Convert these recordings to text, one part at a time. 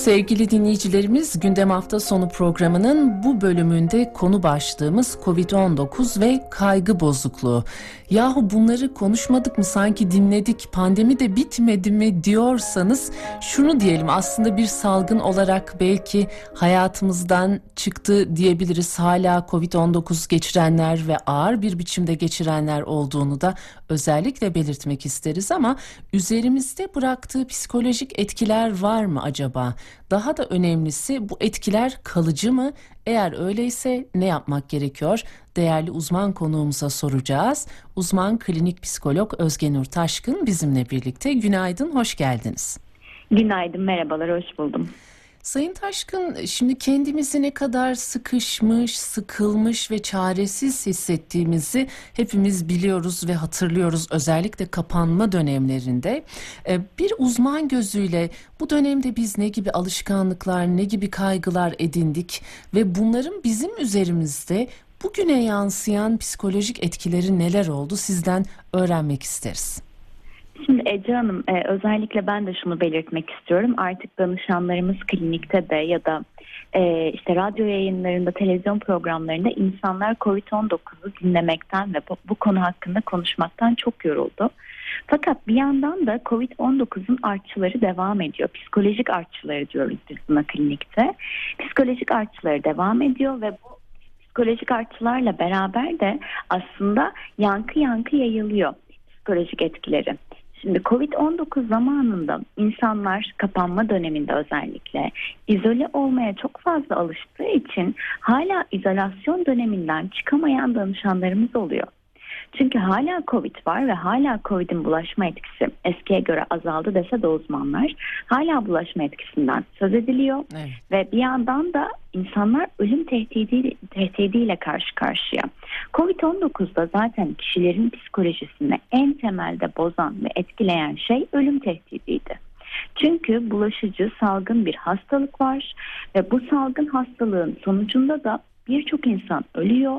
Sevgili dinleyicilerimiz gündem hafta sonu programının bu bölümünde konu başlığımız Covid-19 ve kaygı bozukluğu. Yahu bunları konuşmadık mı sanki dinledik pandemi de bitmedi mi diyorsanız şunu diyelim aslında bir salgın olarak belki hayatımızdan çıktı diyebiliriz. Hala Covid-19 geçirenler ve ağır bir biçimde geçirenler olduğunu da özellikle belirtmek isteriz ama üzerimizde bıraktığı psikolojik etkiler var mı acaba? Daha da önemlisi bu etkiler kalıcı mı? Eğer öyleyse ne yapmak gerekiyor? Değerli uzman konuğumuza soracağız. Uzman klinik psikolog Özge Nur Taşkın bizimle birlikte. Günaydın, hoş geldiniz. Günaydın, merhabalar, hoş buldum. Sayın Taşkın şimdi kendimizi ne kadar sıkışmış, sıkılmış ve çaresiz hissettiğimizi hepimiz biliyoruz ve hatırlıyoruz özellikle kapanma dönemlerinde. Ee, bir uzman gözüyle bu dönemde biz ne gibi alışkanlıklar, ne gibi kaygılar edindik ve bunların bizim üzerimizde bugüne yansıyan psikolojik etkileri neler oldu sizden öğrenmek isteriz. Şimdi Ece Hanım e, özellikle ben de şunu belirtmek istiyorum. Artık danışanlarımız klinikte de ya da e, işte radyo yayınlarında, televizyon programlarında insanlar COVID-19'u dinlemekten ve bu, bu konu hakkında konuşmaktan çok yoruldu. Fakat bir yandan da COVID-19'un artçıları devam ediyor. Psikolojik artçıları diyoruz biz buna klinikte. Psikolojik artçıları devam ediyor ve bu psikolojik artçılarla beraber de aslında yankı yankı yayılıyor psikolojik etkileri. Şimdi Covid-19 zamanında insanlar kapanma döneminde özellikle izole olmaya çok fazla alıştığı için hala izolasyon döneminden çıkamayan danışanlarımız oluyor. Çünkü hala Covid var ve hala Covid'in bulaşma etkisi eskiye göre azaldı dese de uzmanlar hala bulaşma etkisinden söz ediliyor. Evet. Ve bir yandan da insanlar ölüm tehdidi, tehdidiyle karşı karşıya. Covid-19'da zaten kişilerin psikolojisini en temelde bozan ve etkileyen şey ölüm tehdidiydi. Çünkü bulaşıcı salgın bir hastalık var ve bu salgın hastalığın sonucunda da birçok insan ölüyor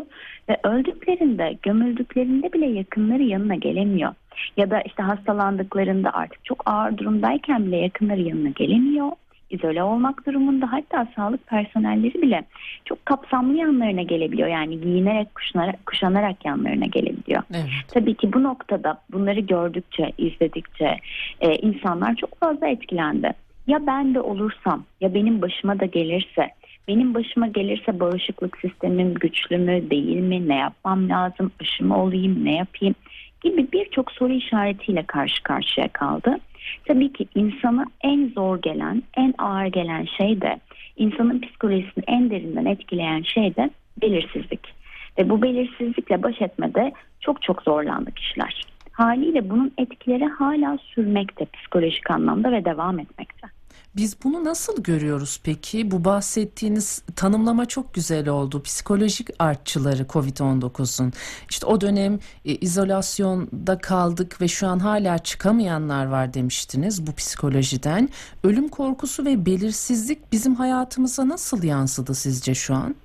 ve öldüklerinde gömüldüklerinde bile yakınları yanına gelemiyor. Ya da işte hastalandıklarında artık çok ağır durumdayken bile yakınları yanına gelemiyor. İzole olmak durumunda hatta sağlık personelleri bile çok kapsamlı yanlarına gelebiliyor. Yani giyinerek kuşanarak, kuşanarak yanlarına gelebiliyor. Evet. Tabii ki bu noktada bunları gördükçe, izledikçe e, insanlar çok fazla etkilendi. Ya ben de olursam ya benim başıma da gelirse benim başıma gelirse bağışıklık sistemim güçlü mü değil mi? Ne yapmam lazım? Aşı mı olayım? Ne yapayım? Gibi birçok soru işaretiyle karşı karşıya kaldı. Tabii ki insana en zor gelen, en ağır gelen şey de insanın psikolojisini en derinden etkileyen şey de belirsizlik. Ve bu belirsizlikle baş etmede çok çok zorlandı kişiler. Haliyle bunun etkileri hala sürmekte psikolojik anlamda ve devam etmekte. Biz bunu nasıl görüyoruz peki? Bu bahsettiğiniz tanımlama çok güzel oldu. Psikolojik artçıları COVID-19'un. İşte o dönem e, izolasyonda kaldık ve şu an hala çıkamayanlar var demiştiniz bu psikolojiden. Ölüm korkusu ve belirsizlik bizim hayatımıza nasıl yansıdı sizce şu an?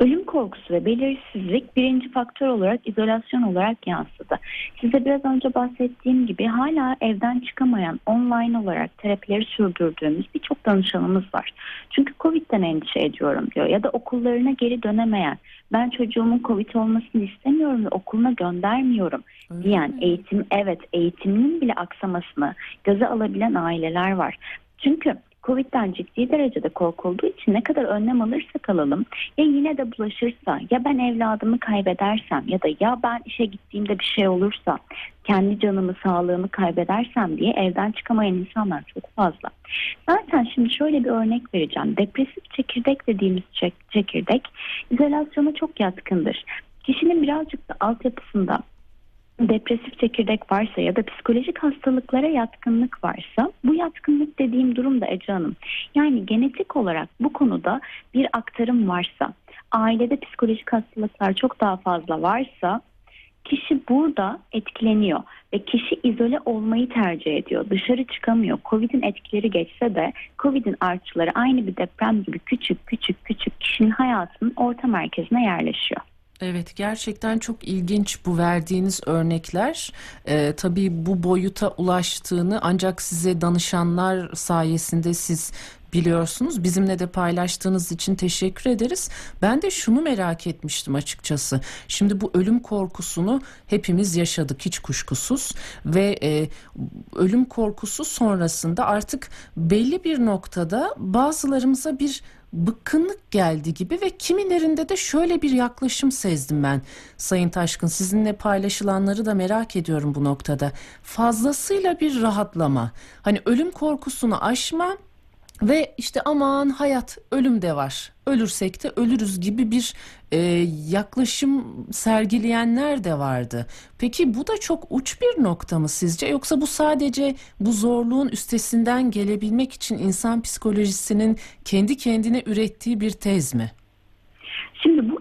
Ölüm korkusu ve belirsizlik birinci faktör olarak izolasyon olarak yansıdı. Size biraz önce bahsettiğim gibi hala evden çıkamayan online olarak terapileri sürdürdüğümüz birçok danışanımız var. Çünkü Covid'den endişe ediyorum diyor ya da okullarına geri dönemeyen ben çocuğumun Covid olmasını istemiyorum ve okuluna göndermiyorum diyen eğitim evet eğitiminin bile aksamasını göze alabilen aileler var. Çünkü Covid'den ciddi derecede korkulduğu için ne kadar önlem alırsak alalım ya yine de bulaşırsa ya ben evladımı kaybedersem ya da ya ben işe gittiğimde bir şey olursa kendi canımı sağlığımı kaybedersem diye evden çıkamayan insanlar çok fazla. Zaten şimdi şöyle bir örnek vereceğim. Depresif çekirdek dediğimiz çekirdek izolasyona çok yatkındır. Kişinin birazcık da altyapısında depresif çekirdek varsa ya da psikolojik hastalıklara yatkınlık varsa bu yatkınlık dediğim durum da Ece Hanım. Yani genetik olarak bu konuda bir aktarım varsa ailede psikolojik hastalıklar çok daha fazla varsa kişi burada etkileniyor ve kişi izole olmayı tercih ediyor. Dışarı çıkamıyor. Covid'in etkileri geçse de Covid'in artçıları aynı bir deprem gibi küçük küçük küçük kişinin hayatının orta merkezine yerleşiyor. Evet gerçekten çok ilginç bu verdiğiniz örnekler. Ee, tabii bu boyuta ulaştığını ancak size danışanlar sayesinde siz biliyorsunuz. Bizimle de paylaştığınız için teşekkür ederiz. Ben de şunu merak etmiştim açıkçası. Şimdi bu ölüm korkusunu hepimiz yaşadık hiç kuşkusuz ve e, ölüm korkusu sonrasında artık belli bir noktada bazılarımıza bir bıkkınlık geldi gibi ve kimilerinde de şöyle bir yaklaşım sezdim ben. Sayın Taşkın sizinle paylaşılanları da merak ediyorum bu noktada. Fazlasıyla bir rahatlama. Hani ölüm korkusunu aşma ve işte aman hayat ölüm de var. Ölürsek de ölürüz gibi bir e, yaklaşım sergileyenler de vardı. Peki bu da çok uç bir nokta mı sizce? Yoksa bu sadece bu zorluğun üstesinden gelebilmek için insan psikolojisinin kendi kendine ürettiği bir tez mi? Şimdi bu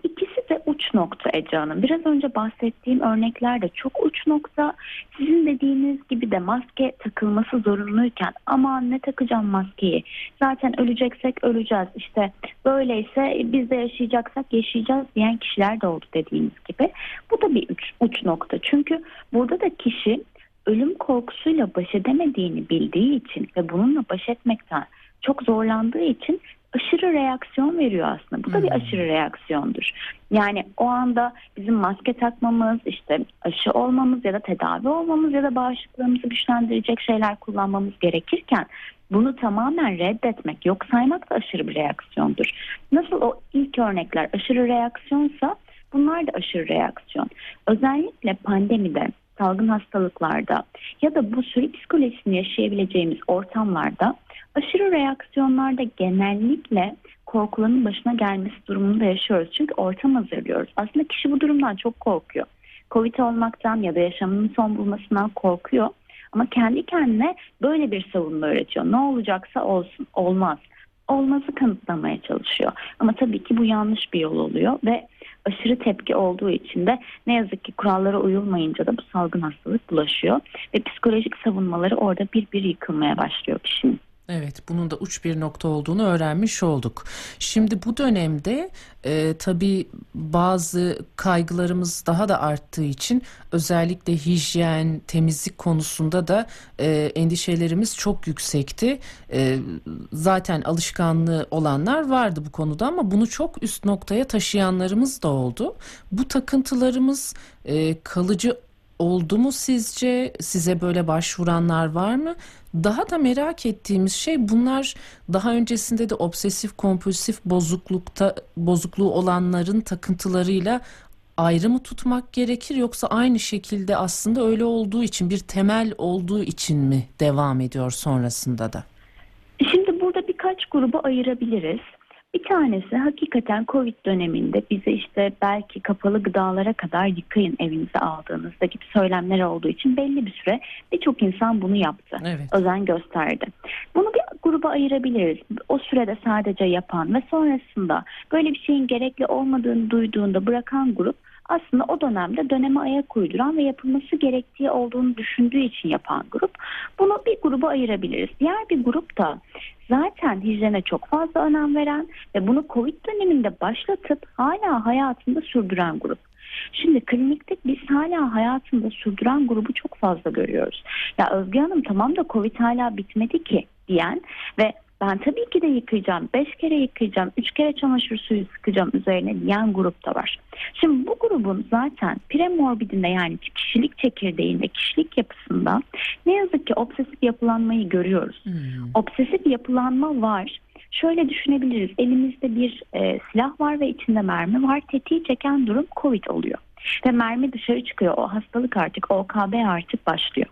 uç nokta Ece Hanım. Biraz önce bahsettiğim örnekler de çok uç nokta. Sizin dediğiniz gibi de maske takılması zorunluyken ama ne takacağım maskeyi? Zaten öleceksek öleceğiz. İşte böyleyse biz de yaşayacaksak yaşayacağız diyen kişiler de oldu dediğiniz gibi. Bu da bir uç, uç nokta. Çünkü burada da kişi ölüm korkusuyla baş edemediğini bildiği için ve bununla baş etmekten çok zorlandığı için aşırı reaksiyon veriyor aslında. Bu da bir aşırı reaksiyondur. Yani o anda bizim maske takmamız, işte aşı olmamız ya da tedavi olmamız ya da bağışıklığımızı güçlendirecek şeyler kullanmamız gerekirken bunu tamamen reddetmek, yok saymak da aşırı bir reaksiyondur. Nasıl o ilk örnekler aşırı reaksiyonsa bunlar da aşırı reaksiyon. Özellikle pandemide, salgın hastalıklarda ya da bu sürü psikolojisini yaşayabileceğimiz ortamlarda aşırı reaksiyonlarda genellikle korkuların başına gelmesi durumunda yaşıyoruz. Çünkü ortam hazırlıyoruz. Aslında kişi bu durumdan çok korkuyor. Covid olmaktan ya da yaşamının son bulmasından korkuyor. Ama kendi kendine böyle bir savunma üretiyor. Ne olacaksa olsun, olmaz. Olması kanıtlamaya çalışıyor. Ama tabii ki bu yanlış bir yol oluyor ve aşırı tepki olduğu için de ne yazık ki kurallara uyulmayınca da bu salgın hastalık bulaşıyor. Ve psikolojik savunmaları orada bir bir yıkılmaya başlıyor kişinin. Evet, bunun da uç bir nokta olduğunu öğrenmiş olduk. Şimdi bu dönemde e, tabii bazı kaygılarımız daha da arttığı için özellikle hijyen, temizlik konusunda da e, endişelerimiz çok yüksekti. E, zaten alışkanlığı olanlar vardı bu konuda ama bunu çok üst noktaya taşıyanlarımız da oldu. Bu takıntılarımız e, kalıcı oldu mu sizce? Size böyle başvuranlar var mı? Daha da merak ettiğimiz şey bunlar daha öncesinde de obsesif kompulsif bozuklukta bozukluğu olanların takıntılarıyla ayrı mı tutmak gerekir yoksa aynı şekilde aslında öyle olduğu için bir temel olduğu için mi devam ediyor sonrasında da? Şimdi burada birkaç gruba ayırabiliriz. Bir tanesi hakikaten Covid döneminde bize işte belki kapalı gıdalara kadar yıkayın evinize aldığınızda gibi söylemler olduğu için belli bir süre birçok insan bunu yaptı. Evet. Özen gösterdi. Bunu bir gruba ayırabiliriz. O sürede sadece yapan ve sonrasında böyle bir şeyin gerekli olmadığını duyduğunda bırakan grup aslında o dönemde döneme ayak uyduran ve yapılması gerektiği olduğunu düşündüğü için yapan grup. Bunu bir gruba ayırabiliriz. Diğer bir grup da zaten hijyene çok fazla önem veren ve bunu Covid döneminde başlatıp hala hayatında sürdüren grup. Şimdi klinikte biz hala hayatında sürdüren grubu çok fazla görüyoruz. Ya Özge Hanım tamam da Covid hala bitmedi ki diyen ve ben tabii ki de yıkayacağım. Beş kere yıkayacağım. Üç kere çamaşır suyu sıkacağım üzerine diyen grup da var. Şimdi bu grubun zaten premorbidinde yani kişilik çekirdeğinde, kişilik yapısında ne yazık ki obsesif yapılanmayı görüyoruz. Hmm. Obsesif yapılanma var. Şöyle düşünebiliriz. Elimizde bir e, silah var ve içinde mermi var. Tetiği çeken durum COVID oluyor. Ve mermi dışarı çıkıyor. O hastalık artık OKB artık başlıyor.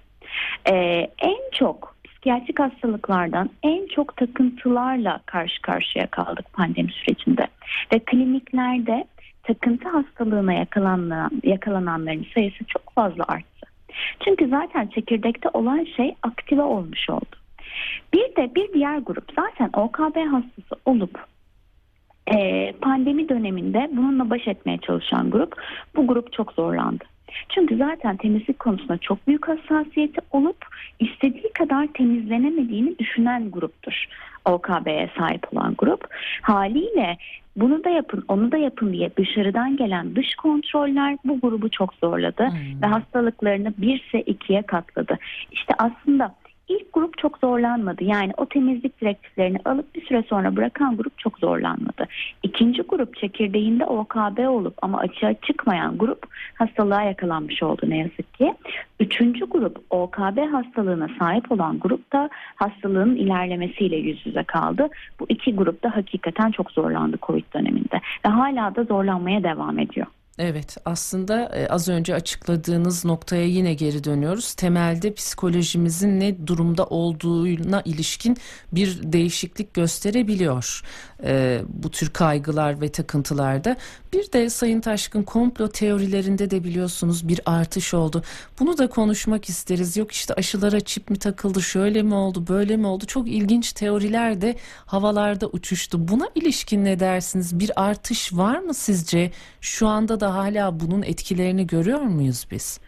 E, en çok psikiyatrik hastalıklardan en çok takıntılarla karşı karşıya kaldık pandemi sürecinde. Ve kliniklerde takıntı hastalığına yakalanan, yakalananların sayısı çok fazla arttı. Çünkü zaten çekirdekte olan şey aktive olmuş oldu. Bir de bir diğer grup zaten OKB hastası olup e, pandemi döneminde bununla baş etmeye çalışan grup. Bu grup çok zorlandı. Çünkü zaten temizlik konusunda çok büyük hassasiyeti olup istediği kadar temizlenemediğini düşünen gruptur. OKB'ye sahip olan grup. Haliyle bunu da yapın, onu da yapın diye dışarıdan gelen dış kontroller bu grubu çok zorladı Hmm. ve hastalıklarını birse ikiye katladı. İşte aslında ilk grup çok zorlanmadı. Yani o temizlik direktiflerini alıp bir süre sonra bırakan grup çok zorlanmadı. İkinci grup çekirdeğinde OKB olup ama açığa çıkmayan grup hastalığa yakalanmış oldu ne yazık ki. Üçüncü grup OKB hastalığına sahip olan grup da hastalığın ilerlemesiyle yüz yüze kaldı. Bu iki grup da hakikaten çok zorlandı Covid döneminde ve hala da zorlanmaya devam ediyor. Evet aslında e, az önce açıkladığınız noktaya yine geri dönüyoruz. Temelde psikolojimizin ne durumda olduğuna ilişkin bir değişiklik gösterebiliyor e, bu tür kaygılar ve takıntılarda. Bir de Sayın Taşkın komplo teorilerinde de biliyorsunuz bir artış oldu. Bunu da konuşmak isteriz. Yok işte aşılara çip mi takıldı, şöyle mi oldu, böyle mi oldu? Çok ilginç teoriler de havalarda uçuştu. Buna ilişkin ne dersiniz? Bir artış var mı sizce? Şu anda da hala bunun etkilerini görüyor muyuz biz?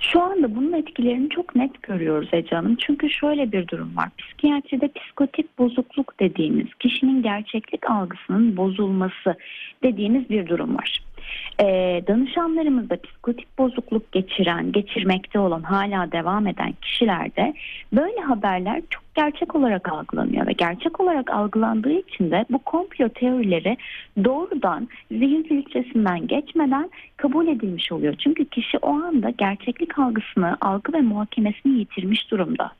Şu anda bunun etkilerini çok net görüyoruz Ece Hanım. Çünkü şöyle bir durum var. Psikiyatride psikotik bozukluk dediğimiz kişinin gerçeklik algısının bozulması dediğimiz bir durum var. Ee, danışanlarımızda psikotik bozukluk geçiren, geçirmekte olan, hala devam eden kişilerde böyle haberler çok gerçek olarak algılanıyor ve gerçek olarak algılandığı için de bu komplo teorileri doğrudan zihin filtresinden geçmeden kabul edilmiş oluyor. Çünkü kişi o anda gerçeklik algısını, algı ve muhakemesini yitirmiş durumda.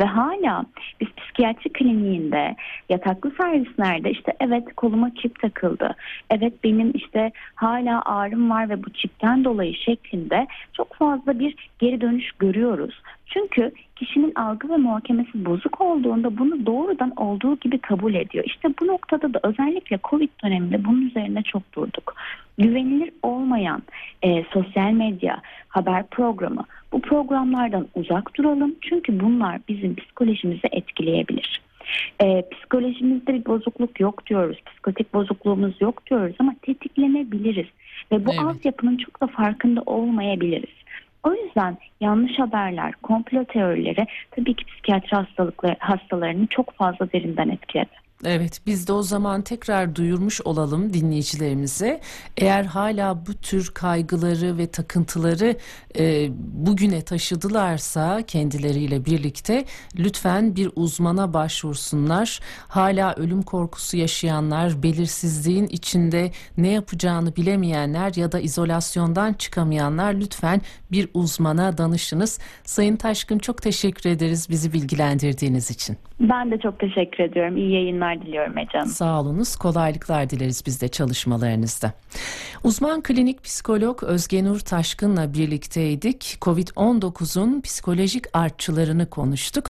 Ve hala biz psikiyatri kliniğinde yataklı servislerde işte evet koluma çip takıldı. Evet benim işte hala ağrım var ve bu çipten dolayı şeklinde çok fazla bir geri dönüş görüyoruz. Çünkü kişinin algı ve muhakemesi bozuk olduğunda bunu doğrudan olduğu gibi kabul ediyor. İşte bu noktada da özellikle Covid döneminde bunun üzerine çok durduk. Güvenilir olmayan e, sosyal medya, haber programı bu programlardan uzak duralım. Çünkü bunlar bizim psikolojimizi etkileyebilir. E, psikolojimizde bir bozukluk yok diyoruz. Psikotik bozukluğumuz yok diyoruz ama tetiklenebiliriz. Ve bu Evet. altyapının çok da farkında olmayabiliriz. O yüzden yanlış haberler, komplo teorileri tabii ki psikiyatri hastalıkları, hastalarını çok fazla derinden etkiledi. Evet biz de o zaman tekrar duyurmuş olalım dinleyicilerimize. Eğer hala bu tür kaygıları ve takıntıları e, bugüne taşıdılarsa kendileriyle birlikte lütfen bir uzmana başvursunlar. Hala ölüm korkusu yaşayanlar, belirsizliğin içinde ne yapacağını bilemeyenler ya da izolasyondan çıkamayanlar lütfen bir uzmana danışınız. Sayın Taşkın çok teşekkür ederiz bizi bilgilendirdiğiniz için. Ben de çok teşekkür ediyorum. İyi yayınlar diliyorum Ece Hanım. Kolaylıklar dileriz biz de çalışmalarınızda. Uzman klinik psikolog Özgenur Taşkın'la birlikteydik. Covid-19'un psikolojik artçılarını konuştuk.